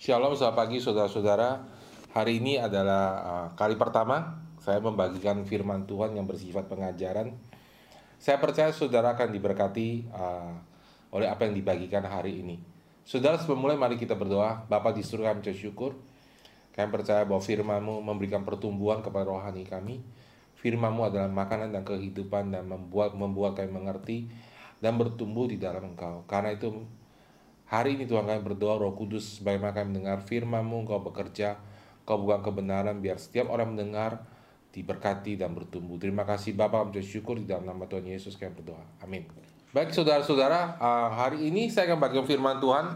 Shalom, selamat pagi saudara-saudara. Hari ini adalah uh, kali pertama saya membagikan firman Tuhan yang bersifat pengajaran. Saya percaya saudara akan diberkati uh, oleh apa yang dibagikan hari ini. Saudara sebelum mulai mari kita berdoa. Bapak di surga kami syukur. Kami percaya bahwa firman-Mu memberikan pertumbuhan kepada rohani kami. Firman-Mu adalah makanan dan kehidupan dan membuat membuat kami mengerti dan bertumbuh di dalam Engkau. Karena itu Hari ini Tuhan kami berdoa roh kudus Bagaimana kami mendengar firman-Mu Engkau bekerja Kau bukan kebenaran biar setiap orang mendengar diberkati dan bertumbuh. Terima kasih Bapak, kami syukur di dalam nama Tuhan Yesus kami berdoa. Amin. Baik saudara-saudara, uh, hari ini saya akan bagikan firman Tuhan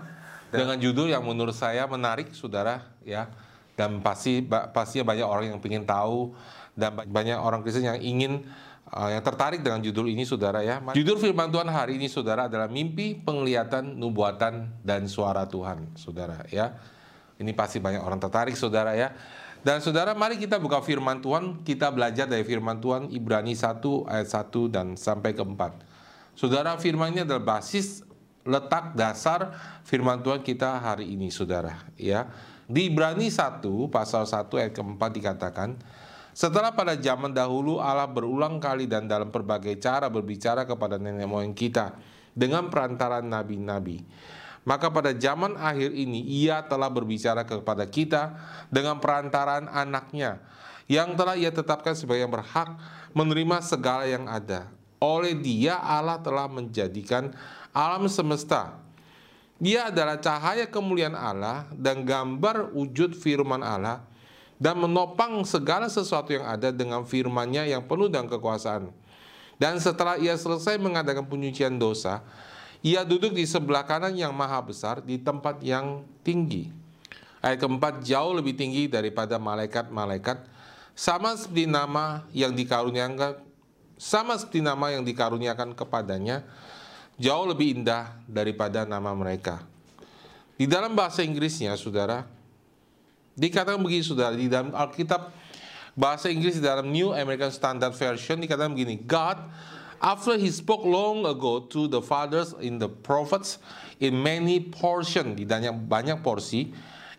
dengan judul yang menurut saya menarik, saudara, ya. Dan pasti pastinya banyak orang yang ingin tahu dan banyak orang Kristen yang ingin uh, yang tertarik dengan judul ini saudara ya. Judul firman Tuhan hari ini saudara adalah mimpi, penglihatan, nubuatan dan suara Tuhan, saudara ya. Ini pasti banyak orang tertarik saudara ya. Dan saudara mari kita buka firman Tuhan, kita belajar dari firman Tuhan Ibrani 1 ayat 1 dan sampai ke 4. Saudara firman ini adalah basis letak dasar firman Tuhan kita hari ini saudara ya. Di Ibrani 1 pasal 1 ayat keempat dikatakan, setelah pada zaman dahulu Allah berulang kali dan dalam berbagai cara berbicara kepada nenek moyang kita dengan perantaran nabi-nabi. Maka pada zaman akhir ini ia telah berbicara kepada kita dengan perantaran anaknya yang telah ia tetapkan sebagai yang berhak menerima segala yang ada. Oleh dia Allah telah menjadikan alam semesta. Dia adalah cahaya kemuliaan Allah dan gambar wujud firman Allah dan menopang segala sesuatu yang ada dengan firman-Nya yang penuh dengan kekuasaan. Dan setelah ia selesai mengadakan penyucian dosa, ia duduk di sebelah kanan yang maha besar di tempat yang tinggi. Ayat keempat, jauh lebih tinggi daripada malaikat-malaikat, sama seperti nama yang dikaruniakan, sama seperti nama yang dikaruniakan kepadanya, jauh lebih indah daripada nama mereka. Di dalam bahasa Inggrisnya, saudara, Dikatakan begini saudara, di dalam Alkitab bahasa Inggris di dalam New American Standard Version dikatakan begini, God after he spoke long ago to the fathers in the prophets in many portion, di banyak, banyak porsi,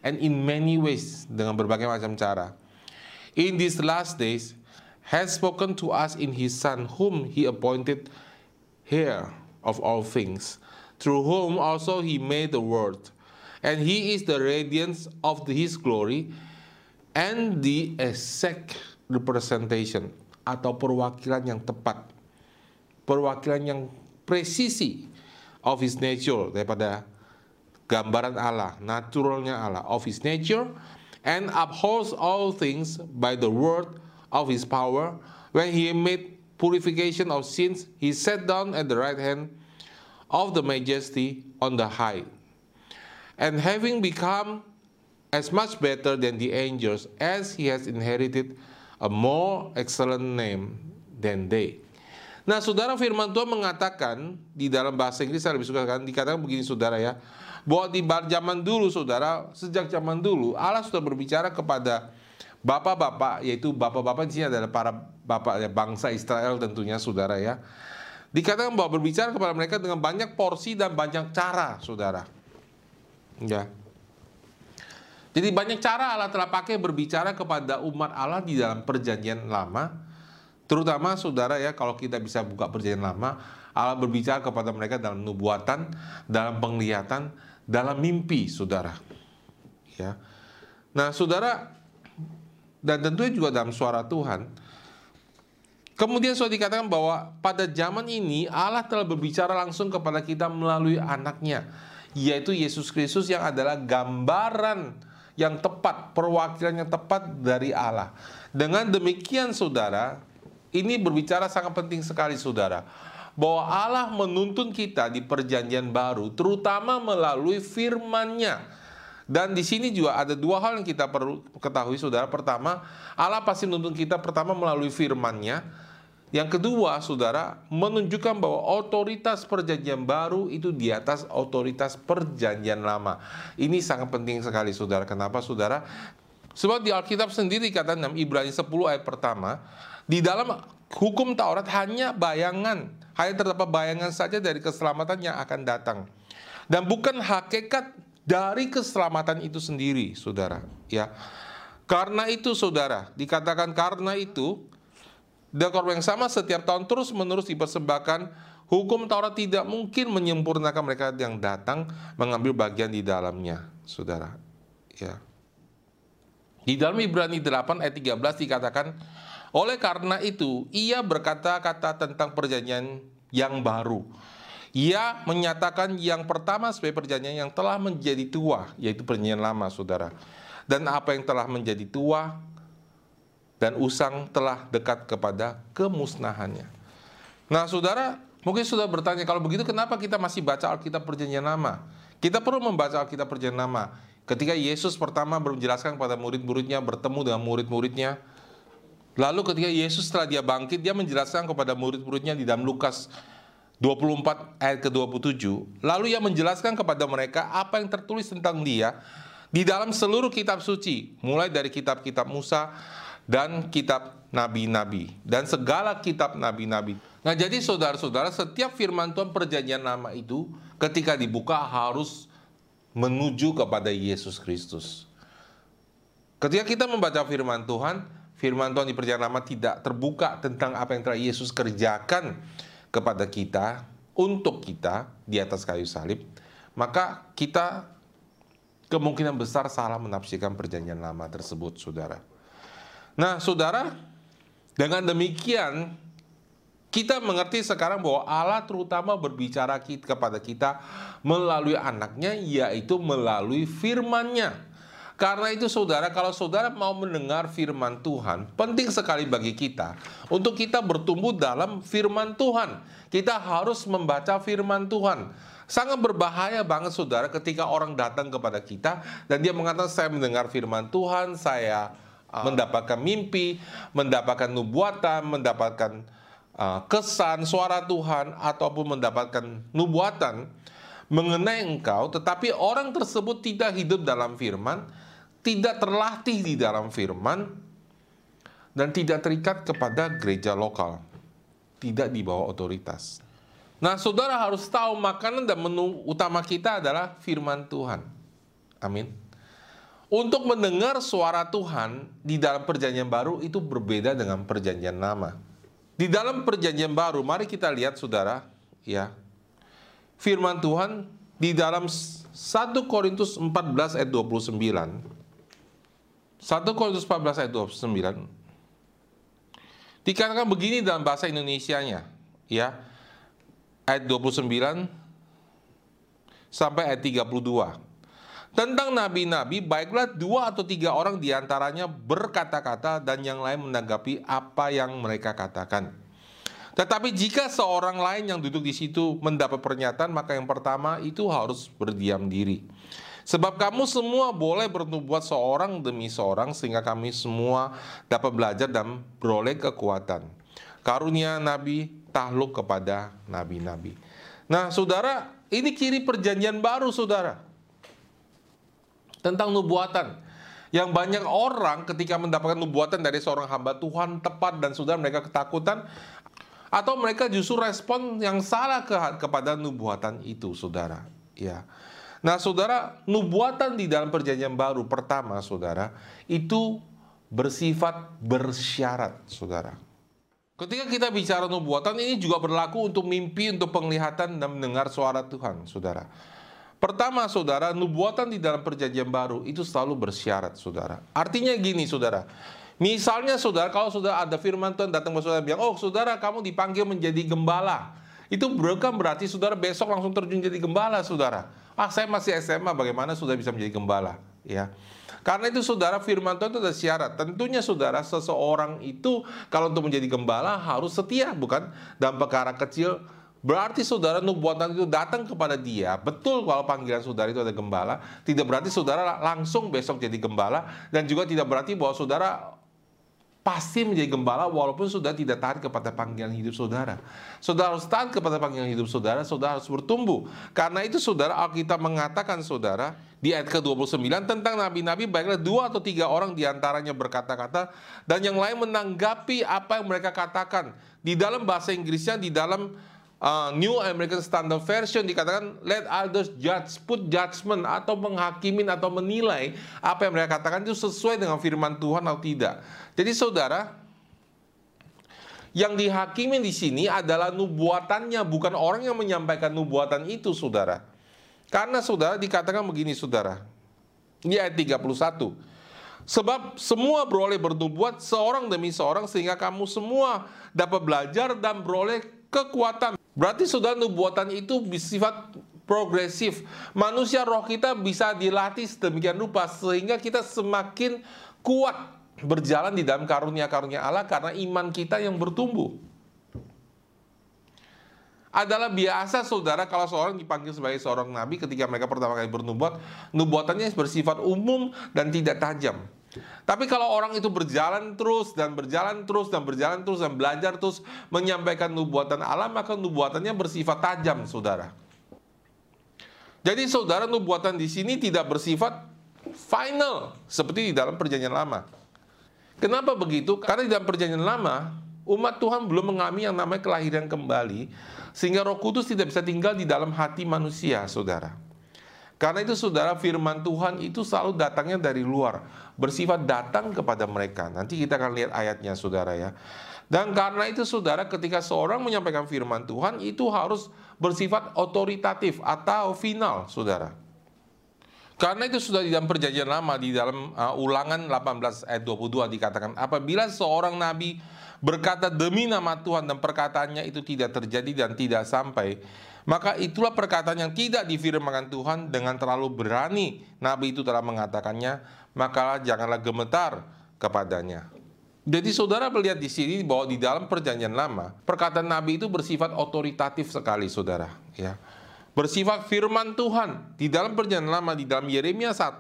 and in many ways, dengan berbagai macam cara. In these last days, has spoken to us in his Son, whom he appointed heir of all things, through whom also he made the world and he is the radiance of his glory and the exact representation atau perwakilan yang tepat. Perwakilan yang presisi of his nature daripada gambaran Allah naturalnya Allah of his nature and upholds all things by the word of his power. When he made purification of sins he sat down at the right hand of the majesty on the high and having become as much better than the angels as he has inherited a more excellent name than they. Nah, saudara firman Tuhan mengatakan di dalam bahasa Inggris saya lebih suka kan dikatakan begini saudara ya, bahwa di zaman dulu saudara, sejak zaman dulu Allah sudah berbicara kepada bapak-bapak yaitu bapak-bapak di sini adalah para bapak ya, bangsa Israel tentunya saudara ya. Dikatakan bahwa berbicara kepada mereka dengan banyak porsi dan banyak cara, saudara. Ya. Jadi banyak cara Allah telah pakai berbicara kepada umat Allah di dalam perjanjian lama. Terutama saudara ya kalau kita bisa buka perjanjian lama, Allah berbicara kepada mereka dalam nubuatan, dalam penglihatan, dalam mimpi saudara. Ya. Nah saudara, dan tentunya juga dalam suara Tuhan. Kemudian sudah dikatakan bahwa pada zaman ini Allah telah berbicara langsung kepada kita melalui anaknya yaitu Yesus Kristus yang adalah gambaran yang tepat, perwakilan yang tepat dari Allah. Dengan demikian saudara, ini berbicara sangat penting sekali saudara. Bahwa Allah menuntun kita di perjanjian baru, terutama melalui firman-Nya. Dan di sini juga ada dua hal yang kita perlu ketahui saudara. Pertama, Allah pasti menuntun kita pertama melalui firman-Nya yang kedua, saudara, menunjukkan bahwa otoritas perjanjian baru itu di atas otoritas perjanjian lama. Ini sangat penting sekali, saudara. Kenapa, saudara? Sebab di Alkitab sendiri kata 6 Ibrani 10 ayat pertama, di dalam hukum Taurat hanya bayangan, hanya terdapat bayangan saja dari keselamatan yang akan datang. Dan bukan hakikat dari keselamatan itu sendiri, saudara. Ya, karena itu, saudara, dikatakan karena itu, dan korban yang sama setiap tahun terus menerus dipersembahkan Hukum Taurat tidak mungkin menyempurnakan mereka yang datang mengambil bagian di dalamnya, saudara. Ya. Di dalam Ibrani 8 ayat 13 dikatakan, oleh karena itu ia berkata-kata tentang perjanjian yang baru. Ia menyatakan yang pertama sebagai perjanjian yang telah menjadi tua, yaitu perjanjian lama, saudara. Dan apa yang telah menjadi tua dan usang telah dekat kepada kemusnahannya. Nah, saudara, Mungkin sudah bertanya, kalau begitu kenapa kita masih baca Alkitab Perjanjian Lama? Kita perlu membaca Alkitab Perjanjian Lama. Ketika Yesus pertama menjelaskan kepada murid-muridnya, bertemu dengan murid-muridnya, lalu ketika Yesus setelah dia bangkit, dia menjelaskan kepada murid-muridnya di dalam Lukas 24 ayat ke-27. Lalu ia menjelaskan kepada mereka apa yang tertulis tentang dia di dalam seluruh kitab suci, mulai dari kitab-kitab Musa dan kitab nabi-nabi dan segala kitab nabi-nabi. Nah, jadi saudara-saudara, setiap firman Tuhan perjanjian lama itu ketika dibuka harus menuju kepada Yesus Kristus. Ketika kita membaca firman Tuhan, firman Tuhan di perjanjian lama tidak terbuka tentang apa yang telah Yesus kerjakan kepada kita untuk kita di atas kayu salib, maka kita kemungkinan besar salah menafsirkan perjanjian lama tersebut, saudara. Nah, saudara, dengan demikian, kita mengerti sekarang bahwa Allah terutama berbicara kepada kita melalui anaknya, yaitu melalui firmannya. Karena itu saudara, kalau saudara mau mendengar firman Tuhan, penting sekali bagi kita untuk kita bertumbuh dalam firman Tuhan. Kita harus membaca firman Tuhan. Sangat berbahaya banget saudara ketika orang datang kepada kita dan dia mengatakan saya mendengar firman Tuhan, saya. Mendapatkan mimpi, mendapatkan nubuatan, mendapatkan uh, kesan suara Tuhan ataupun mendapatkan nubuatan mengenai engkau, tetapi orang tersebut tidak hidup dalam firman, tidak terlatih di dalam firman, dan tidak terikat kepada gereja lokal, tidak di bawah otoritas. Nah, saudara harus tahu makanan dan menu utama kita adalah firman Tuhan. Amin. Untuk mendengar suara Tuhan di dalam perjanjian baru itu berbeda dengan perjanjian lama. Di dalam perjanjian baru, mari kita lihat saudara, ya. Firman Tuhan di dalam 1 Korintus 14 ayat 29. 1 Korintus 14 ayat 29. Dikatakan begini dalam bahasa Indonesianya, ya. Ayat 29 sampai ayat 32. Tentang nabi-nabi, baiklah dua atau tiga orang di antaranya berkata-kata dan yang lain menanggapi apa yang mereka katakan. Tetapi jika seorang lain yang duduk di situ mendapat pernyataan, maka yang pertama itu harus berdiam diri. Sebab kamu semua boleh bernubuat seorang demi seorang sehingga kami semua dapat belajar dan beroleh kekuatan. Karunia nabi tahluk kepada nabi-nabi. Nah, saudara, ini kiri perjanjian baru, saudara tentang nubuatan. Yang banyak orang ketika mendapatkan nubuatan dari seorang hamba Tuhan tepat dan sudah mereka ketakutan atau mereka justru respon yang salah ke, kepada nubuatan itu, saudara. Ya. Nah, saudara, nubuatan di dalam perjanjian baru pertama, saudara, itu bersifat bersyarat, saudara. Ketika kita bicara nubuatan ini juga berlaku untuk mimpi, untuk penglihatan dan mendengar suara Tuhan, saudara. Pertama, saudara, nubuatan di dalam perjanjian baru itu selalu bersyarat, saudara. Artinya gini, saudara. Misalnya, saudara, kalau sudah ada firman Tuhan datang ke saudara bilang, oh, saudara, kamu dipanggil menjadi gembala. Itu bukan berarti saudara besok langsung terjun jadi gembala, saudara. Ah, saya masih SMA, bagaimana sudah bisa menjadi gembala? Ya. Karena itu saudara firman Tuhan itu ada syarat. Tentunya saudara seseorang itu kalau untuk menjadi gembala harus setia bukan dalam perkara kecil Berarti saudara nubuatan itu datang kepada dia. Betul kalau panggilan saudara itu ada gembala. Tidak berarti saudara langsung besok jadi gembala. Dan juga tidak berarti bahwa saudara pasti menjadi gembala walaupun sudah tidak taat kepada panggilan hidup saudara. Saudara harus taat kepada panggilan hidup saudara, saudara harus bertumbuh. Karena itu saudara Alkitab mengatakan saudara di ayat ke-29 tentang nabi-nabi baiklah dua atau tiga orang di antaranya berkata-kata dan yang lain menanggapi apa yang mereka katakan. Di dalam bahasa Inggrisnya, di dalam uh, New American Standard Version dikatakan let others judge, put judgment atau menghakimin atau menilai apa yang mereka katakan itu sesuai dengan firman Tuhan atau tidak. Jadi saudara, yang dihakimi di sini adalah nubuatannya, bukan orang yang menyampaikan nubuatan itu, saudara. Karena saudara dikatakan begini, saudara. Ini ayat 31. Sebab semua beroleh bernubuat seorang demi seorang sehingga kamu semua dapat belajar dan beroleh kekuatan. Berarti sudah nubuatan itu bersifat progresif. Manusia roh kita bisa dilatih sedemikian rupa sehingga kita semakin kuat berjalan di dalam karunia-karunia Allah karena iman kita yang bertumbuh. Adalah biasa saudara kalau seorang dipanggil sebagai seorang nabi ketika mereka pertama kali bernubuat, nubuatannya bersifat umum dan tidak tajam. Tapi kalau orang itu berjalan terus dan berjalan terus dan berjalan terus dan belajar terus menyampaikan nubuatan Allah, maka nubuatannya bersifat tajam, saudara. Jadi saudara nubuatan di sini tidak bersifat final seperti di dalam perjanjian lama. Kenapa begitu? Karena di dalam perjanjian lama umat Tuhan belum mengalami yang namanya kelahiran kembali sehingga Roh Kudus tidak bisa tinggal di dalam hati manusia, saudara. Karena itu saudara firman Tuhan itu selalu datangnya dari luar, bersifat datang kepada mereka. Nanti kita akan lihat ayatnya saudara ya. Dan karena itu saudara ketika seorang menyampaikan firman Tuhan itu harus bersifat otoritatif atau final saudara. Karena itu sudah di dalam perjanjian lama di dalam uh, ulangan 18 ayat 22 dikatakan apabila seorang nabi berkata demi nama Tuhan dan perkataannya itu tidak terjadi dan tidak sampai maka itulah perkataan yang tidak difirmankan Tuhan dengan terlalu berani. Nabi itu telah mengatakannya, maka janganlah gemetar kepadanya. Jadi saudara melihat di sini bahwa di dalam perjanjian lama, perkataan Nabi itu bersifat otoritatif sekali saudara. Ya. Bersifat firman Tuhan. Di dalam perjanjian lama, di dalam Yeremia 1,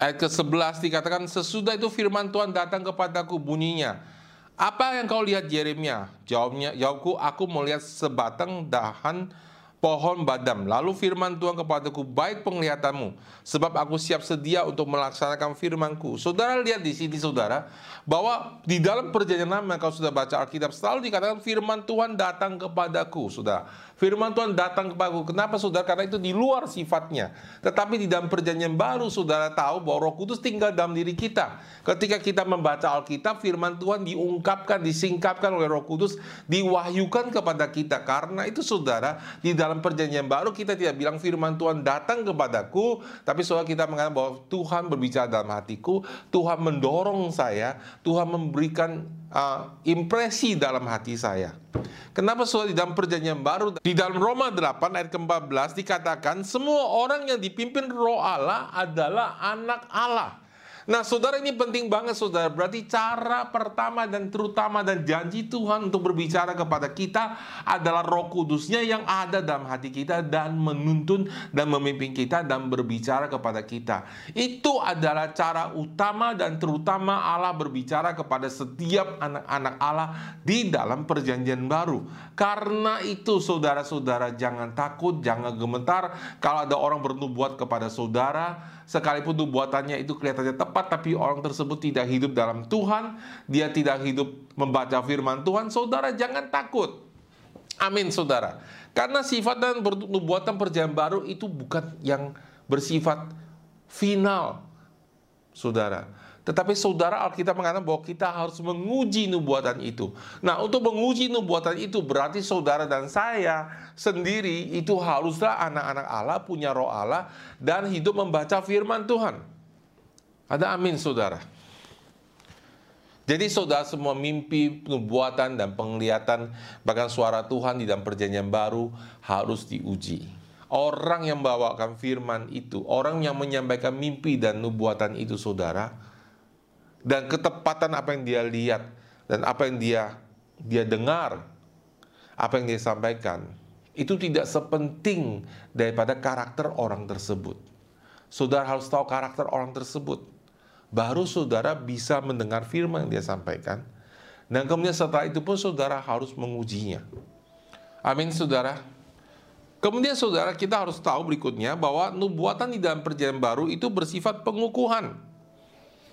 ayat ke-11 dikatakan, sesudah itu firman Tuhan datang kepadaku bunyinya, apa yang kau lihat Yeremia? Jawabnya, jawabku, aku melihat sebatang dahan pohon badam. Lalu firman Tuhan kepadaku, baik penglihatanmu, sebab aku siap sedia untuk melaksanakan firmanku. Saudara lihat di sini saudara, bahwa di dalam perjanjian lama kalau sudah baca Alkitab selalu dikatakan firman Tuhan datang kepadaku, saudara. Firman Tuhan datang kepadaku. Kenapa saudara? Karena itu di luar sifatnya. Tetapi di dalam perjanjian baru saudara tahu bahwa roh kudus tinggal dalam diri kita. Ketika kita membaca Alkitab, firman Tuhan diungkapkan, disingkapkan oleh roh kudus, diwahyukan kepada kita. Karena itu saudara, di dalam perjanjian baru kita tidak bilang firman Tuhan datang kepadaku, tapi saudara kita mengatakan bahwa Tuhan berbicara dalam hatiku, Tuhan mendorong saya, Tuhan memberikan uh, impresi dalam hati saya. Kenapa soal di dalam perjanjian baru di dalam Roma 8 ayat ke-14 dikatakan semua orang yang dipimpin roh Allah adalah anak Allah. Nah, saudara ini penting banget, saudara. Berarti cara pertama dan terutama dan janji Tuhan untuk berbicara kepada kita adalah Roh Kudusnya yang ada dalam hati kita dan menuntun dan memimpin kita dan berbicara kepada kita. Itu adalah cara utama dan terutama Allah berbicara kepada setiap anak-anak Allah di dalam Perjanjian Baru. Karena itu, saudara-saudara, jangan takut, jangan gemetar kalau ada orang bernubuat kepada saudara sekalipun nubuatannya itu kelihatannya tepat tapi orang tersebut tidak hidup dalam Tuhan, dia tidak hidup membaca firman Tuhan, saudara jangan takut. Amin saudara. Karena sifat dan nubuatan perjanjian baru itu bukan yang bersifat final. Saudara, tetapi saudara Alkitab mengatakan bahwa kita harus menguji nubuatan itu. Nah, untuk menguji nubuatan itu berarti saudara dan saya sendiri itu haruslah anak-anak Allah, punya roh Allah, dan hidup membaca firman Tuhan. Ada amin saudara. Jadi saudara semua mimpi, nubuatan, dan penglihatan bahkan suara Tuhan di dalam perjanjian baru harus diuji. Orang yang membawakan firman itu, orang yang menyampaikan mimpi dan nubuatan itu saudara, dan ketepatan apa yang dia lihat dan apa yang dia dia dengar, apa yang dia sampaikan, itu tidak sepenting daripada karakter orang tersebut. Saudara harus tahu karakter orang tersebut. Baru saudara bisa mendengar firman yang dia sampaikan. Dan kemudian setelah itu pun saudara harus mengujinya. Amin saudara. Kemudian saudara kita harus tahu berikutnya bahwa nubuatan di dalam perjanjian baru itu bersifat pengukuhan.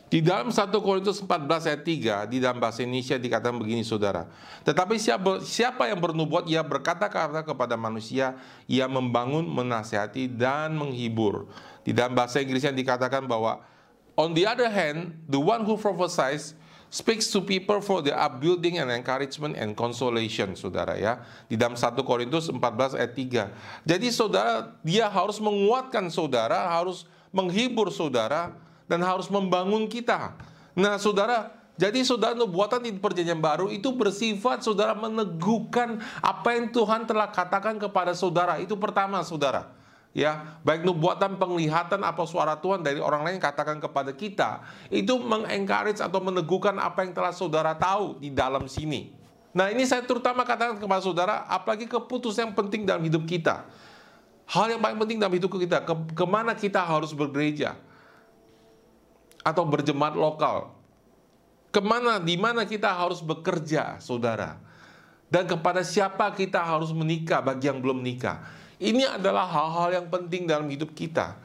Di dalam 1 Korintus 14 ayat 3 di dalam bahasa Indonesia dikatakan begini saudara. Tetapi siapa, siapa yang bernubuat ia berkata-kata kepada manusia, ia membangun, menasihati dan menghibur. Di dalam bahasa Inggrisnya dikatakan bahwa on the other hand, the one who prophesies speaks to people for the upbuilding and encouragement and consolation, saudara ya. Di dalam 1 Korintus 14 ayat 3. Jadi saudara, dia harus menguatkan saudara, harus menghibur saudara, dan harus membangun kita. Nah, saudara, jadi saudara nubuatan di perjanjian baru itu bersifat saudara meneguhkan apa yang Tuhan telah katakan kepada saudara. Itu pertama saudara. Ya, baik nubuatan penglihatan apa suara Tuhan dari orang lain katakan kepada kita, itu mengencourage atau meneguhkan apa yang telah saudara tahu di dalam sini. Nah, ini saya terutama katakan kepada saudara, apalagi keputusan yang penting dalam hidup kita. Hal yang paling penting dalam hidup kita, ke ke mana kita harus bergereja atau berjemaat lokal. Ke mana, di mana kita harus bekerja, saudara. Dan kepada siapa kita harus menikah bagi yang belum menikah. Ini adalah hal-hal yang penting dalam hidup kita.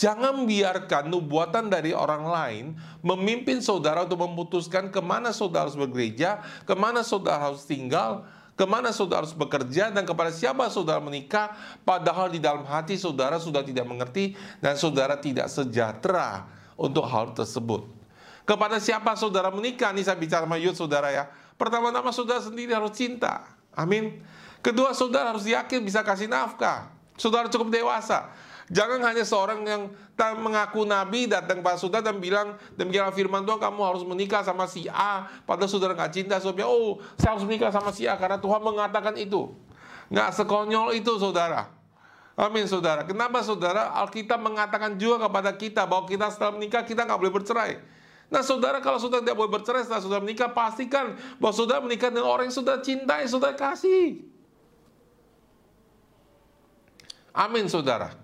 Jangan biarkan nubuatan dari orang lain memimpin saudara untuk memutuskan ke mana saudara harus bergereja, ke mana saudara harus tinggal, ke mana saudara harus bekerja, dan kepada siapa saudara menikah, padahal di dalam hati saudara sudah tidak mengerti dan saudara tidak sejahtera untuk hal tersebut. Kepada siapa saudara menikah, ini saya bicara sama Yud saudara ya. Pertama-tama saudara sendiri harus cinta. Amin. Kedua, saudara harus yakin bisa kasih nafkah. Saudara cukup dewasa. Jangan hanya seorang yang mengaku nabi datang pada saudara dan bilang demikian firman Tuhan kamu harus menikah sama si A padahal saudara nggak cinta saudara oh saya harus menikah sama si A karena Tuhan mengatakan itu nggak sekonyol itu saudara Amin saudara. Kenapa saudara? Alkitab mengatakan juga kepada kita bahwa kita setelah menikah kita nggak boleh bercerai. Nah saudara kalau saudara tidak boleh bercerai setelah saudara menikah pastikan bahwa saudara menikah dengan orang yang sudah cintai, saudara kasih. Amin saudara.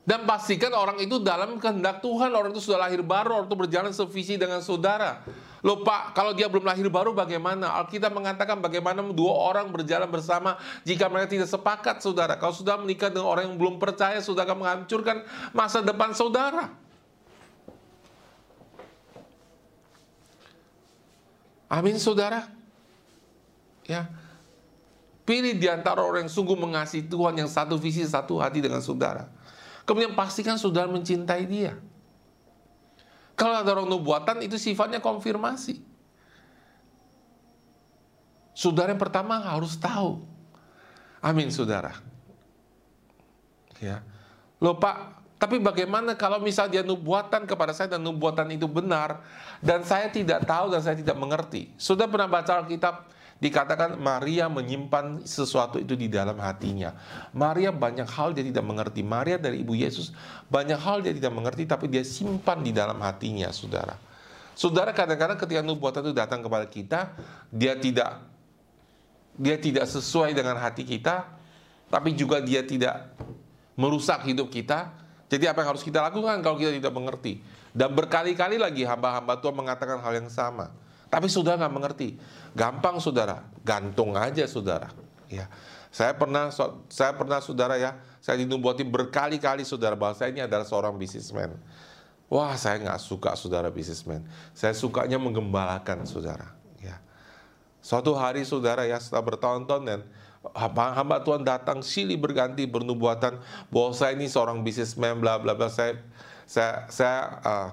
Dan pastikan orang itu dalam kehendak Tuhan, orang itu sudah lahir baru, orang itu berjalan sevisi dengan saudara. Loh Pak, kalau dia belum lahir baru bagaimana? Alkitab mengatakan bagaimana dua orang berjalan bersama jika mereka tidak sepakat saudara. Kalau sudah menikah dengan orang yang belum percaya, sudah akan menghancurkan masa depan saudara. Amin saudara. Ya, Pilih di antara orang yang sungguh mengasihi Tuhan yang satu visi, satu hati dengan saudara. Kemudian pastikan saudara mencintai dia. Kalau ada orang nubuatan itu sifatnya konfirmasi. Saudara yang pertama harus tahu. Amin saudara. Ya. Loh Pak, tapi bagaimana kalau misalnya dia nubuatan kepada saya dan nubuatan itu benar dan saya tidak tahu dan saya tidak mengerti. Sudah pernah baca Alkitab Dikatakan Maria menyimpan sesuatu itu di dalam hatinya. Maria banyak hal dia tidak mengerti. Maria dari ibu Yesus banyak hal dia tidak mengerti tapi dia simpan di dalam hatinya, Saudara. Saudara kadang-kadang ketika nubuatan itu datang kepada kita, dia tidak dia tidak sesuai dengan hati kita, tapi juga dia tidak merusak hidup kita. Jadi apa yang harus kita lakukan kalau kita tidak mengerti? Dan berkali-kali lagi hamba-hamba Tuhan mengatakan hal yang sama. Tapi saudara nggak mengerti. Gampang saudara, gantung aja saudara. Ya, saya pernah saya pernah saudara ya, saya dinubuatin berkali-kali saudara bahwa saya ini adalah seorang bisnismen. Wah, saya nggak suka saudara bisnismen. Saya sukanya menggembalakan saudara. Ya. Suatu hari saudara ya setelah bertahun-tahun dan hamba, hamba Tuhan datang silih berganti bernubuatan bahwa saya ini seorang bisnismen bla bla bla saya saya saya uh,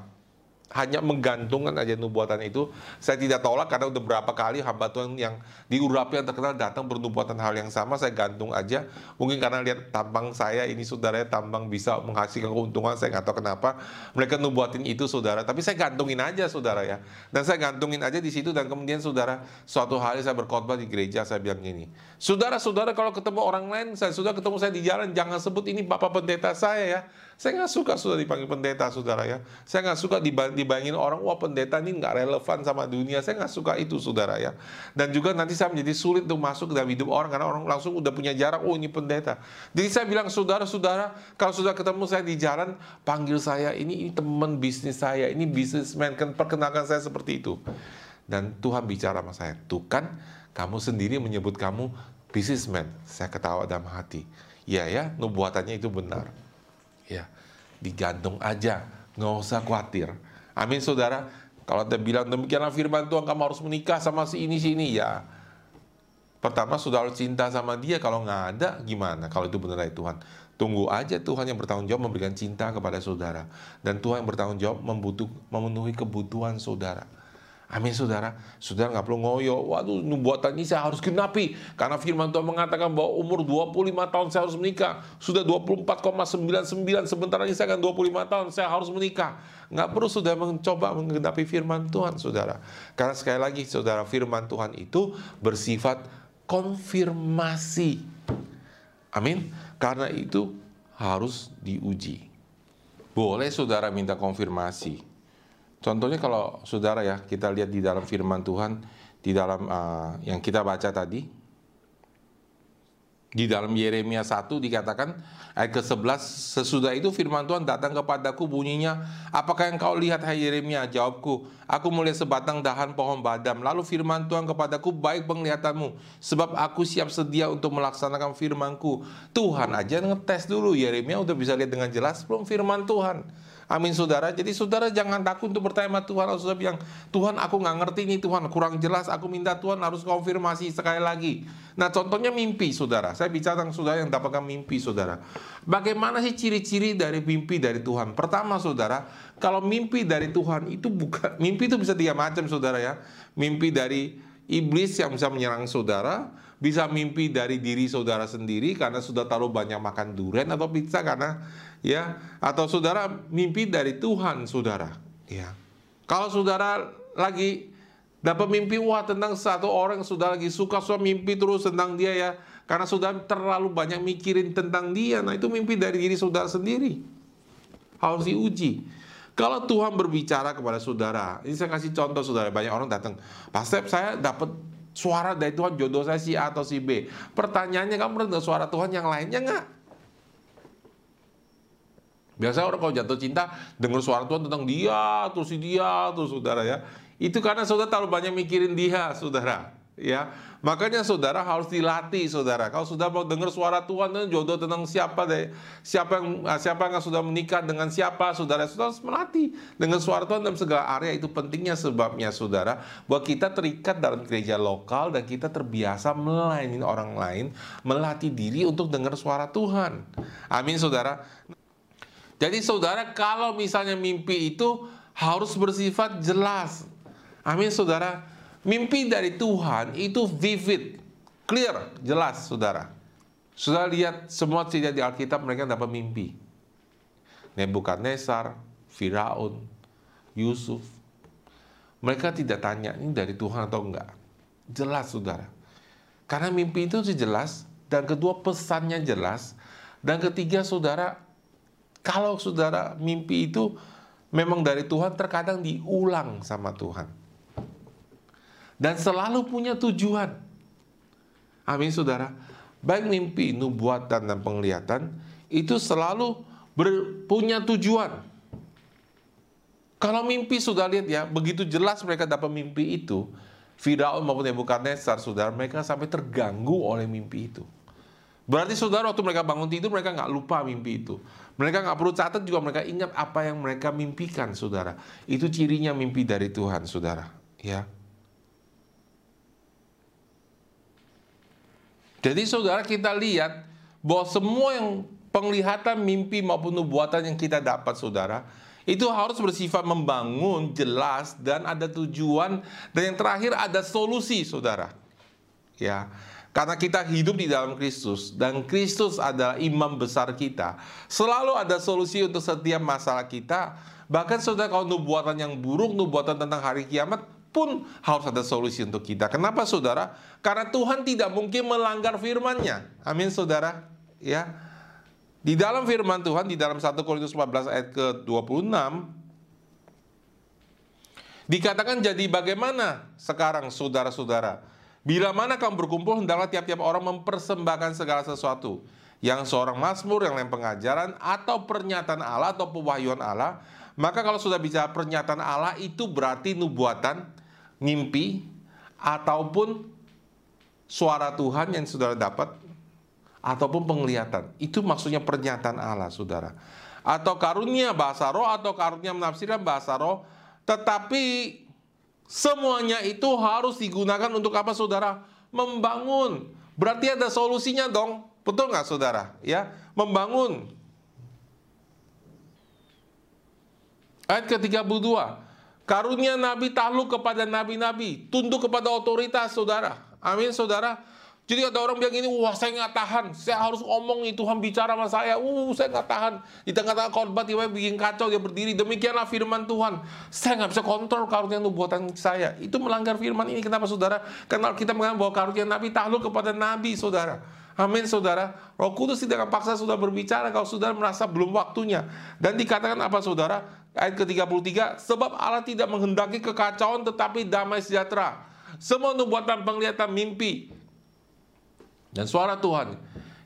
hanya menggantungkan aja nubuatan itu. Saya tidak tolak karena udah berapa kali hamba Tuhan yang diurapi yang terkenal datang bernubuatan hal yang sama saya gantung aja. Mungkin karena lihat tampang saya ini saudaranya tampang bisa menghasilkan keuntungan saya nggak tahu kenapa. Mereka nubuatin itu saudara. Tapi saya gantungin aja saudara ya. Dan saya gantungin aja di situ dan kemudian saudara suatu hari saya berkhotbah di gereja saya bilang gini saudara-saudara kalau ketemu orang lain saya sudah ketemu saya di jalan jangan sebut ini bapak pendeta saya ya saya nggak suka sudah dipanggil pendeta, saudara ya. Saya nggak suka dibayangin orang, wah pendeta ini nggak relevan sama dunia. Saya nggak suka itu, saudara ya. Dan juga nanti saya menjadi sulit untuk masuk dalam hidup orang karena orang langsung udah punya jarak. Oh ini pendeta. Jadi saya bilang saudara-saudara, kalau sudah ketemu saya di jalan, panggil saya ini, ini teman bisnis saya, ini bisnisman, kan perkenalkan saya seperti itu. Dan Tuhan bicara sama saya, tuh kan kamu sendiri menyebut kamu bisnisman. Saya ketawa dalam hati. Ya ya, nubuatannya itu benar ya digantung aja Nggak usah khawatir. Amin saudara. Kalau Anda bilang demikianlah firman Tuhan kamu harus menikah sama si ini si ini ya. Pertama sudah harus cinta sama dia kalau nggak ada gimana kalau itu benar dari Tuhan. Tunggu aja Tuhan yang bertanggung jawab memberikan cinta kepada saudara dan Tuhan yang bertanggung jawab membutuh, memenuhi kebutuhan saudara. Amin saudara. Saudara nggak perlu ngoyo. Waduh nubuatan ini saya harus genapi. Karena firman Tuhan mengatakan bahwa umur 25 tahun saya harus menikah. Sudah 24,99 sebentar lagi saya akan 25 tahun saya harus menikah. Nggak perlu sudah mencoba menggenapi firman Tuhan saudara. Karena sekali lagi saudara firman Tuhan itu bersifat konfirmasi. Amin. Karena itu harus diuji. Boleh saudara minta konfirmasi Contohnya kalau saudara ya, kita lihat di dalam firman Tuhan, di dalam uh, yang kita baca tadi, di dalam Yeremia 1 dikatakan ayat ke-11 sesudah itu firman Tuhan datang kepadaku bunyinya apakah yang kau lihat hai Yeremia? Jawabku aku melihat sebatang dahan pohon badam. Lalu firman Tuhan kepadaku baik penglihatanmu sebab aku siap sedia untuk melaksanakan firmanku. Tuhan aja ngetes dulu. Yeremia udah bisa lihat dengan jelas belum firman Tuhan Amin saudara. Jadi saudara jangan takut untuk bertanya sama Tuhan. Kalau saudara bilang, Tuhan aku nggak ngerti nih Tuhan, kurang jelas. Aku minta Tuhan harus konfirmasi sekali lagi. Nah contohnya mimpi saudara. Saya bicara tentang saudara yang dapatkan mimpi saudara. Bagaimana sih ciri-ciri dari mimpi dari Tuhan? Pertama saudara, kalau mimpi dari Tuhan itu bukan, mimpi itu bisa tiga macam saudara ya. Mimpi dari iblis yang bisa menyerang saudara, bisa mimpi dari diri saudara sendiri karena sudah terlalu banyak makan durian atau pizza karena ya atau saudara mimpi dari Tuhan saudara. Ya. Kalau saudara lagi dapat mimpi wah tentang satu orang sudah lagi suka suka mimpi terus tentang dia ya. Karena sudah terlalu banyak mikirin tentang dia. Nah itu mimpi dari diri saudara sendiri. Harus diuji. Kalau Tuhan berbicara kepada saudara ini saya kasih contoh saudara banyak orang datang pastor saya dapat suara dari Tuhan jodoh saya si A atau si B. Pertanyaannya kamu pernah suara Tuhan yang lainnya nggak? Biasa orang kalau jatuh cinta dengar suara Tuhan tentang dia, terus dia, terus saudara ya. Itu karena saudara terlalu banyak mikirin dia, saudara ya. Makanya saudara harus dilatih saudara. Kalau sudah mau dengar suara Tuhan dan jodoh tentang siapa deh? Siapa yang ah, siapa yang sudah menikah dengan siapa? Saudara saudara harus melatih dengan suara Tuhan dalam segala area. Itu pentingnya sebabnya saudara bahwa kita terikat dalam gereja lokal dan kita terbiasa melayani orang lain melatih diri untuk dengar suara Tuhan. Amin saudara jadi saudara kalau misalnya mimpi itu harus bersifat jelas amin saudara Mimpi dari Tuhan itu vivid, clear, jelas, saudara. Sudah lihat semua cerita di Alkitab mereka dapat mimpi. Nebukadnezar, Firaun, Yusuf. Mereka tidak tanya ini dari Tuhan atau enggak. Jelas, saudara. Karena mimpi itu jelas, dan kedua pesannya jelas, dan ketiga saudara, kalau saudara mimpi itu memang dari Tuhan terkadang diulang sama Tuhan dan selalu punya tujuan. Amin saudara. Baik mimpi, nubuatan dan penglihatan itu selalu punya tujuan. Kalau mimpi sudah lihat ya, begitu jelas mereka dapat mimpi itu, Firaun maupun Nebukadnezar, saudara, mereka sampai terganggu oleh mimpi itu. Berarti saudara waktu mereka bangun tidur mereka nggak lupa mimpi itu. Mereka nggak perlu catat juga mereka ingat apa yang mereka mimpikan, saudara. Itu cirinya mimpi dari Tuhan, saudara. Ya. Jadi saudara kita lihat bahwa semua yang penglihatan mimpi maupun nubuatan yang kita dapat saudara itu harus bersifat membangun, jelas dan ada tujuan dan yang terakhir ada solusi saudara. Ya. Karena kita hidup di dalam Kristus dan Kristus adalah imam besar kita. Selalu ada solusi untuk setiap masalah kita. Bahkan saudara kalau nubuatan yang buruk, nubuatan tentang hari kiamat, pun harus ada solusi untuk kita. Kenapa saudara? Karena Tuhan tidak mungkin melanggar firman-Nya. Amin saudara. Ya. Di dalam firman Tuhan di dalam 1 Korintus 14 ayat ke-26 dikatakan jadi bagaimana sekarang saudara-saudara? Bila mana kamu berkumpul hendaklah tiap-tiap orang mempersembahkan segala sesuatu yang seorang mazmur, yang lain pengajaran atau pernyataan Allah atau pewahyuan Allah. Maka kalau sudah bicara pernyataan Allah itu berarti nubuatan mimpi ataupun suara Tuhan yang saudara dapat ataupun penglihatan. Itu maksudnya pernyataan Allah, saudara. atau karunia bahasa roh atau karunia menafsirkan bahasa roh, tetapi semuanya itu harus digunakan untuk apa saudara? Membangun. Berarti ada solusinya dong. Betul nggak saudara? Ya, membangun. Ayat ke-32. Karunia Nabi takluk kepada nabi-nabi, tunduk kepada otoritas saudara. Amin saudara. Jadi ada orang bilang ini, wah saya nggak tahan, saya harus ngomong nih Tuhan bicara sama saya, uh saya nggak tahan. Di tengah-tengah khotbah tiba bikin kacau dia berdiri, demikianlah firman Tuhan. Saya nggak bisa kontrol karunia nubuatan saya. Itu melanggar firman ini. Kenapa saudara? Karena kita mengatakan bahwa karunia Nabi takluk kepada Nabi saudara. Amin saudara. Roh Kudus tidak akan paksa sudah berbicara kalau saudara merasa belum waktunya. Dan dikatakan apa saudara? Ayat ke-33, sebab Allah tidak menghendaki kekacauan tetapi damai sejahtera. Semua nubuatan penglihatan mimpi dan suara Tuhan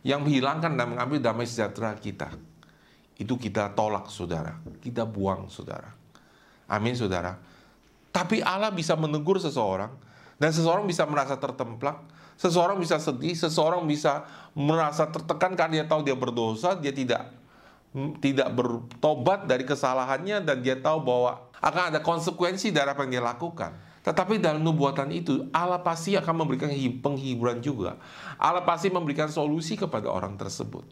yang menghilangkan dan mengambil damai sejahtera kita. Itu kita tolak saudara. Kita buang saudara. Amin saudara. Tapi Allah bisa menegur seseorang. Dan seseorang bisa merasa tertemplak. Seseorang bisa sedih. Seseorang bisa merasa tertekan karena dia tahu dia berdosa. Dia tidak tidak bertobat dari kesalahannya dan dia tahu bahwa akan ada konsekuensi dari apa yang dia lakukan. Tetapi dalam nubuatan itu Allah pasti akan memberikan penghiburan juga. Allah pasti memberikan solusi kepada orang tersebut.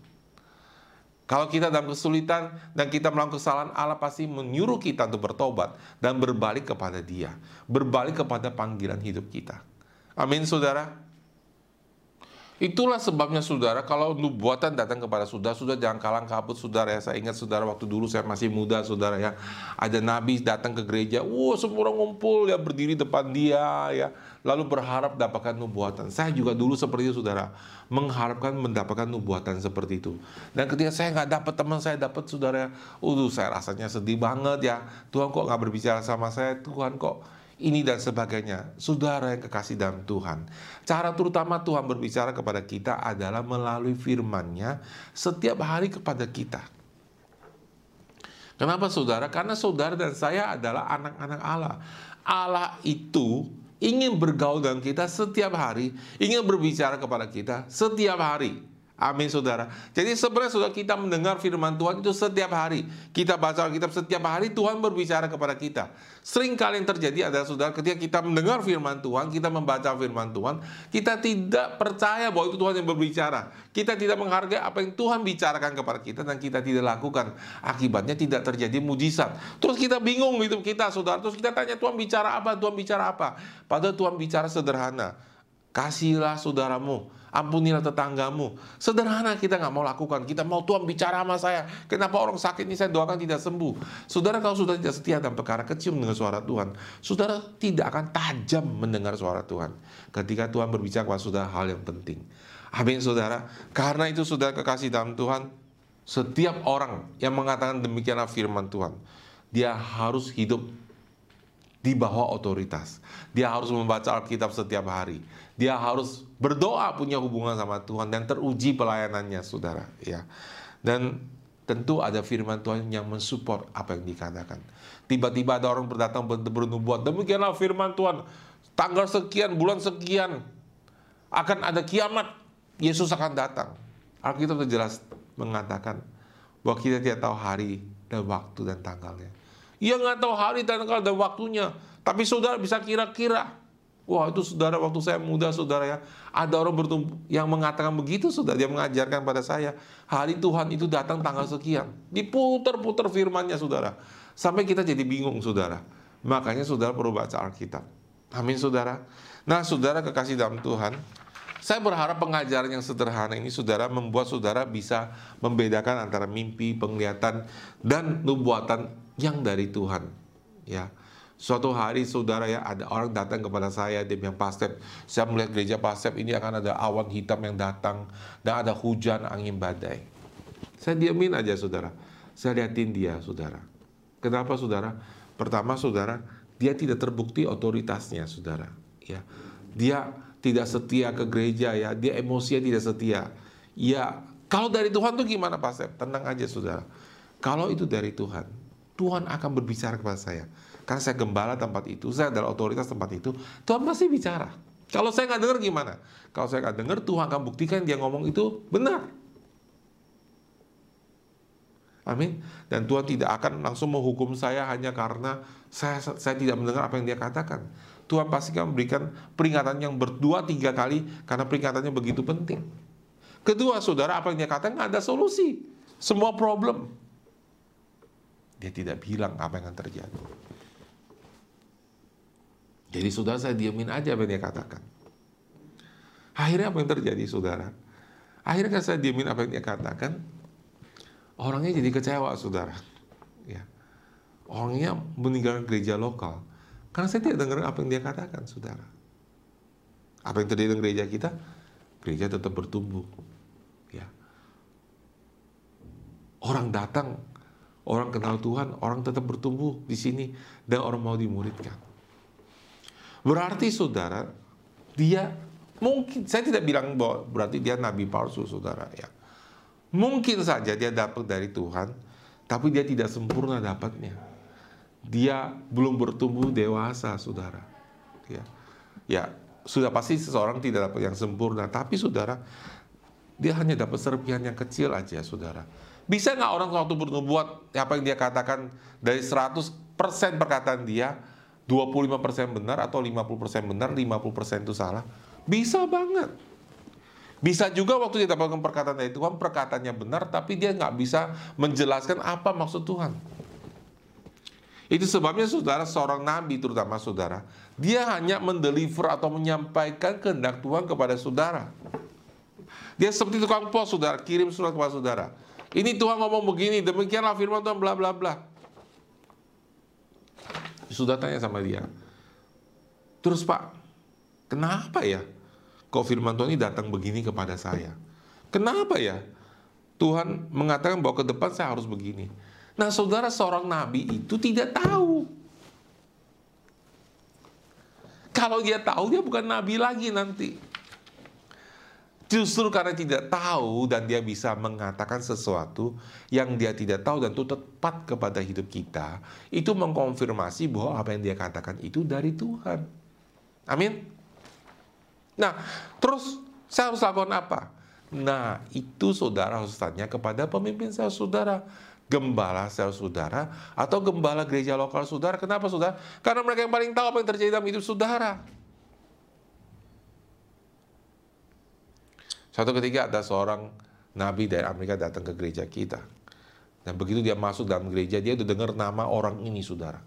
Kalau kita dalam kesulitan dan kita melakukan kesalahan, Allah pasti menyuruh kita untuk bertobat dan berbalik kepada Dia, berbalik kepada panggilan hidup kita. Amin, saudara. Itulah sebabnya saudara, kalau nubuatan datang kepada saudara, sudah jangan kalang kabut saudara ya. Saya ingat saudara waktu dulu saya masih muda saudara ya. Ada nabi datang ke gereja, wah semua orang ngumpul ya berdiri depan dia ya. Lalu berharap dapatkan nubuatan. Saya juga dulu seperti itu saudara, mengharapkan mendapatkan nubuatan seperti itu. Dan ketika saya nggak dapat teman saya dapat saudara, uh saya rasanya sedih banget ya. Tuhan kok nggak berbicara sama saya, Tuhan kok ini dan sebagainya. Saudara yang kekasih dalam Tuhan. Cara terutama Tuhan berbicara kepada kita adalah melalui firman-Nya setiap hari kepada kita. Kenapa saudara? Karena saudara dan saya adalah anak-anak Allah. Allah itu ingin bergaul dengan kita setiap hari, ingin berbicara kepada kita setiap hari. Amin saudara. Jadi sebenarnya saudara kita mendengar firman Tuhan itu setiap hari. Kita baca Alkitab setiap hari Tuhan berbicara kepada kita. Sering kali yang terjadi adalah saudara ketika kita mendengar firman Tuhan, kita membaca firman Tuhan, kita tidak percaya bahwa itu Tuhan yang berbicara. Kita tidak menghargai apa yang Tuhan bicarakan kepada kita dan kita tidak lakukan. Akibatnya tidak terjadi mujizat. Terus kita bingung hidup kita saudara. Terus kita tanya Tuhan bicara apa? Tuhan bicara apa? Padahal Tuhan bicara sederhana. Kasihlah saudaramu Ampunilah tetanggamu. Sederhana kita nggak mau lakukan. Kita mau Tuhan bicara sama saya. Kenapa orang sakit ini saya doakan tidak sembuh. Saudara kalau sudah tidak setia dalam perkara kecil mendengar suara Tuhan. Saudara tidak akan tajam mendengar suara Tuhan. Ketika Tuhan berbicara kepada saudara hal yang penting. Amin saudara. Karena itu saudara kekasih dalam Tuhan. Setiap orang yang mengatakan demikianlah firman Tuhan. Dia harus hidup di bawah otoritas. Dia harus membaca Alkitab setiap hari dia harus berdoa punya hubungan sama Tuhan dan teruji pelayanannya saudara ya. Dan tentu ada firman Tuhan yang mensupport apa yang dikatakan. Tiba-tiba ada orang berdatang bernubuat demikianlah firman Tuhan. Tanggal sekian bulan sekian akan ada kiamat. Yesus akan datang. Alkitab jelas mengatakan bahwa kita tidak tahu hari dan waktu dan tanggalnya. Ia nggak tahu hari dan tanggal dan waktunya. Tapi saudara bisa kira-kira Wah itu saudara waktu saya muda saudara ya. Ada orang yang mengatakan begitu sudah Dia mengajarkan pada saya Hari Tuhan itu datang tanggal sekian. Diputer-puter firmannya saudara. Sampai kita jadi bingung saudara. Makanya saudara perlu baca Alkitab. Amin saudara. Nah saudara kekasih dalam Tuhan Saya berharap pengajaran yang sederhana ini Saudara membuat saudara bisa Membedakan antara mimpi, penglihatan Dan nubuatan yang dari Tuhan Ya Suatu hari saudara ya ada orang datang kepada saya dia bilang pastor saya melihat gereja pastor ini akan ada awan hitam yang datang dan ada hujan angin badai. Saya diamin aja saudara. Saya liatin dia saudara. Kenapa saudara? Pertama saudara dia tidak terbukti otoritasnya saudara. Ya dia tidak setia ke gereja ya dia emosinya tidak setia. Ya kalau dari Tuhan tuh gimana pastor? Tenang aja saudara. Kalau itu dari Tuhan, Tuhan akan berbicara kepada saya karena saya gembala tempat itu, saya adalah otoritas tempat itu, Tuhan pasti bicara. Kalau saya nggak dengar gimana? Kalau saya nggak dengar, Tuhan akan buktikan dia ngomong itu benar. Amin. Dan Tuhan tidak akan langsung menghukum saya hanya karena saya saya tidak mendengar apa yang dia katakan. Tuhan pasti akan memberikan peringatan yang berdua tiga kali karena peringatannya begitu penting. Kedua, saudara, apa yang dia katakan ada solusi. Semua problem. Dia tidak bilang apa yang akan terjadi. Jadi saudara saya diamin aja apa yang dia katakan. Akhirnya apa yang terjadi saudara? Akhirnya kan saya diamin apa yang dia katakan. Orangnya jadi kecewa saudara. Ya. Orangnya meninggalkan gereja lokal. Karena saya tidak dengar apa yang dia katakan saudara. Apa yang terjadi dengan gereja kita? Gereja tetap bertumbuh. Ya. Orang datang, orang kenal Tuhan, orang tetap bertumbuh di sini dan orang mau dimuridkan. Berarti saudara, dia mungkin saya tidak bilang bahwa berarti dia nabi palsu saudara ya. Mungkin saja dia dapat dari Tuhan, tapi dia tidak sempurna dapatnya. Dia belum bertumbuh dewasa, saudara. Ya, ya sudah pasti seseorang tidak dapat yang sempurna, tapi saudara, dia hanya dapat serpihan yang kecil aja, saudara. Bisa nggak orang waktu bernubuat apa yang dia katakan dari 100% perkataan dia 25% benar atau 50% benar, 50% itu salah. Bisa banget. Bisa juga waktu dia dapatkan perkataan dari Tuhan, perkataannya benar, tapi dia nggak bisa menjelaskan apa maksud Tuhan. Itu sebabnya saudara, seorang nabi terutama saudara, dia hanya mendeliver atau menyampaikan kehendak Tuhan kepada saudara. Dia seperti tukang pos saudara, kirim surat kepada saudara. Ini Tuhan ngomong begini, demikianlah firman Tuhan bla bla bla. Sudah tanya sama dia. Terus Pak, kenapa ya kok firman Tuhan ini datang begini kepada saya? Kenapa ya? Tuhan mengatakan bahwa ke depan saya harus begini. Nah saudara seorang nabi itu tidak tahu. Kalau dia tahu dia bukan nabi lagi nanti. Justru karena tidak tahu dan dia bisa mengatakan sesuatu yang dia tidak tahu dan itu tepat kepada hidup kita, itu mengkonfirmasi bahwa apa yang dia katakan itu dari Tuhan. Amin. Nah, terus saya harus lakukan apa? Nah, itu saudara harus tanya kepada pemimpin saya saudara gembala sel saudara atau gembala gereja lokal saudara. Kenapa saudara? Karena mereka yang paling tahu apa yang terjadi dalam hidup saudara. Satu ketika ada seorang nabi dari Amerika datang ke gereja kita. Dan begitu dia masuk dalam gereja, dia udah dengar nama orang ini, saudara.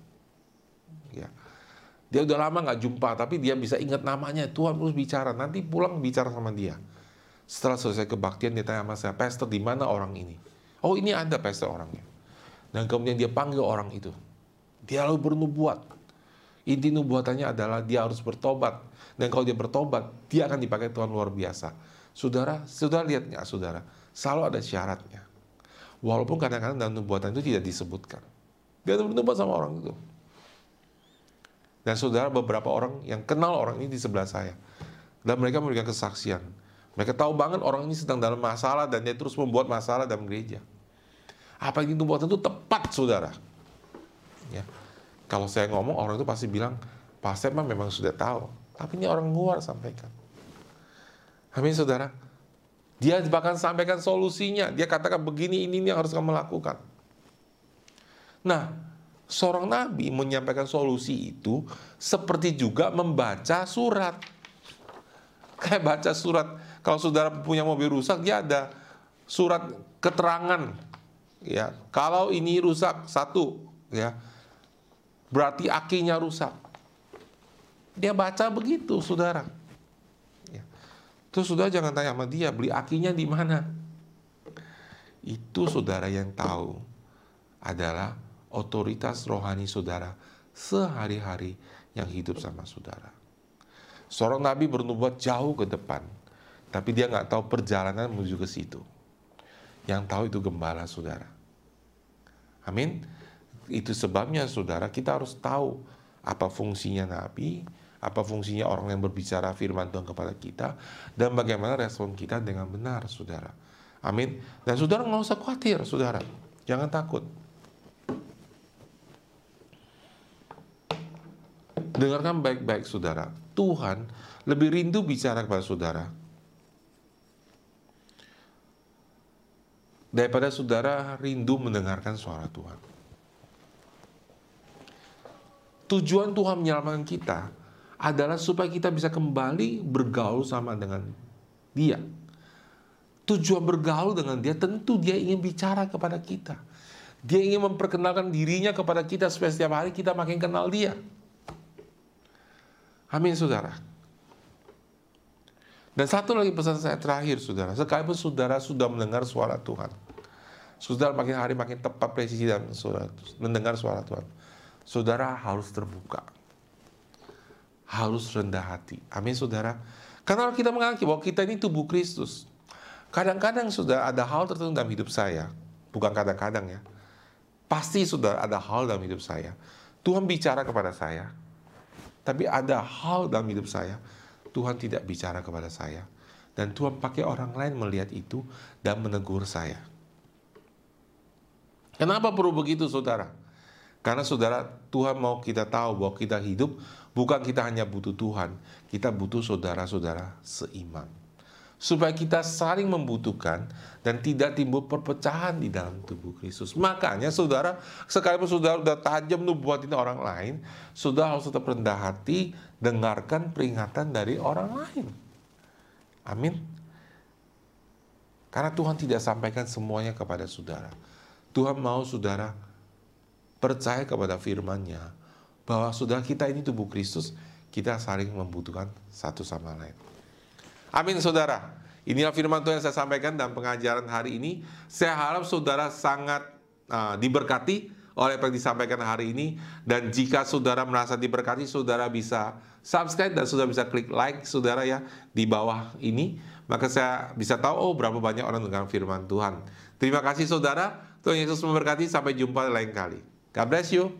Ya. Dia udah lama nggak jumpa, tapi dia bisa ingat namanya. Tuhan terus bicara, nanti pulang bicara sama dia. Setelah selesai kebaktian, dia tanya sama saya, Pastor, di mana orang ini? Oh, ini ada Pastor orangnya. Dan kemudian dia panggil orang itu. Dia lalu bernubuat. Inti nubuatannya adalah dia harus bertobat. Dan kalau dia bertobat, dia akan dipakai Tuhan luar biasa. Saudara, saudara lihat nggak saudara? Selalu ada syaratnya. Walaupun kadang-kadang dalam nubuatan itu tidak disebutkan. Dia bernubuat sama orang itu. Dan saudara beberapa orang yang kenal orang ini di sebelah saya. Dan mereka memberikan kesaksian. Mereka tahu banget orang ini sedang dalam masalah dan dia terus membuat masalah dalam gereja. Apa yang nubuatan itu tepat saudara. Ya. Kalau saya ngomong orang itu pasti bilang, Pak Sep memang sudah tahu. Tapi ini orang luar sampaikan. Amin saudara. Dia bahkan sampaikan solusinya. Dia katakan begini, ini, ini yang harus kamu lakukan. Nah, seorang nabi menyampaikan solusi itu seperti juga membaca surat. Kayak baca surat. Kalau saudara punya mobil rusak, dia ada surat keterangan. Ya, kalau ini rusak satu, ya, berarti akinya rusak. Dia baca begitu, saudara. Terus saudara jangan tanya sama dia, beli akinya di mana? Itu saudara yang tahu adalah otoritas rohani saudara sehari-hari yang hidup sama saudara. Seorang nabi bernubuat jauh ke depan, tapi dia nggak tahu perjalanan menuju ke situ. Yang tahu itu gembala saudara. Amin. Itu sebabnya saudara kita harus tahu apa fungsinya nabi, apa fungsinya orang yang berbicara firman Tuhan kepada kita, dan bagaimana respon kita dengan benar, saudara. Amin. Dan saudara nggak usah khawatir, saudara. Jangan takut. Dengarkan baik-baik, saudara. Tuhan lebih rindu bicara kepada saudara daripada saudara rindu mendengarkan suara Tuhan. Tujuan Tuhan menyelamatkan kita adalah supaya kita bisa kembali bergaul sama dengan Dia. Tujuan bergaul dengan Dia tentu Dia ingin bicara kepada kita. Dia ingin memperkenalkan dirinya kepada kita supaya setiap hari kita makin kenal Dia. Amin, saudara. Dan satu lagi pesan saya terakhir, saudara. Sekalipun saudara sudah mendengar suara Tuhan, saudara makin hari makin tepat presisi dan suara, mendengar suara Tuhan. Saudara harus terbuka, harus rendah hati. Amin, saudara. Karena kita mengakui bahwa kita ini tubuh Kristus. Kadang-kadang sudah ada hal tertentu dalam hidup saya, bukan kadang-kadang ya. Pasti sudah ada hal dalam hidup saya. Tuhan bicara kepada saya, tapi ada hal dalam hidup saya Tuhan tidak bicara kepada saya. Dan Tuhan pakai orang lain melihat itu dan menegur saya. Kenapa perlu begitu saudara? Karena saudara Tuhan mau kita tahu bahwa kita hidup bukan kita hanya butuh Tuhan, kita butuh saudara-saudara seiman supaya kita saling membutuhkan dan tidak timbul perpecahan di dalam tubuh Kristus. Makanya saudara, sekalipun saudara sudah tajam nubuatin orang lain, saudara harus tetap rendah hati, dengarkan peringatan dari orang lain. Amin. Karena Tuhan tidak sampaikan semuanya kepada saudara. Tuhan mau saudara percaya kepada firman-Nya bahwa saudara kita ini tubuh Kristus, kita saling membutuhkan satu sama lain. Amin saudara. Inilah firman Tuhan yang saya sampaikan dalam pengajaran hari ini. Saya harap saudara sangat uh, diberkati oleh apa yang disampaikan hari ini. Dan jika saudara merasa diberkati, saudara bisa subscribe dan saudara bisa klik like saudara ya di bawah ini. Maka saya bisa tahu oh berapa banyak orang dengan firman Tuhan. Terima kasih saudara. Tuhan Yesus memberkati. Sampai jumpa lain kali. God bless you.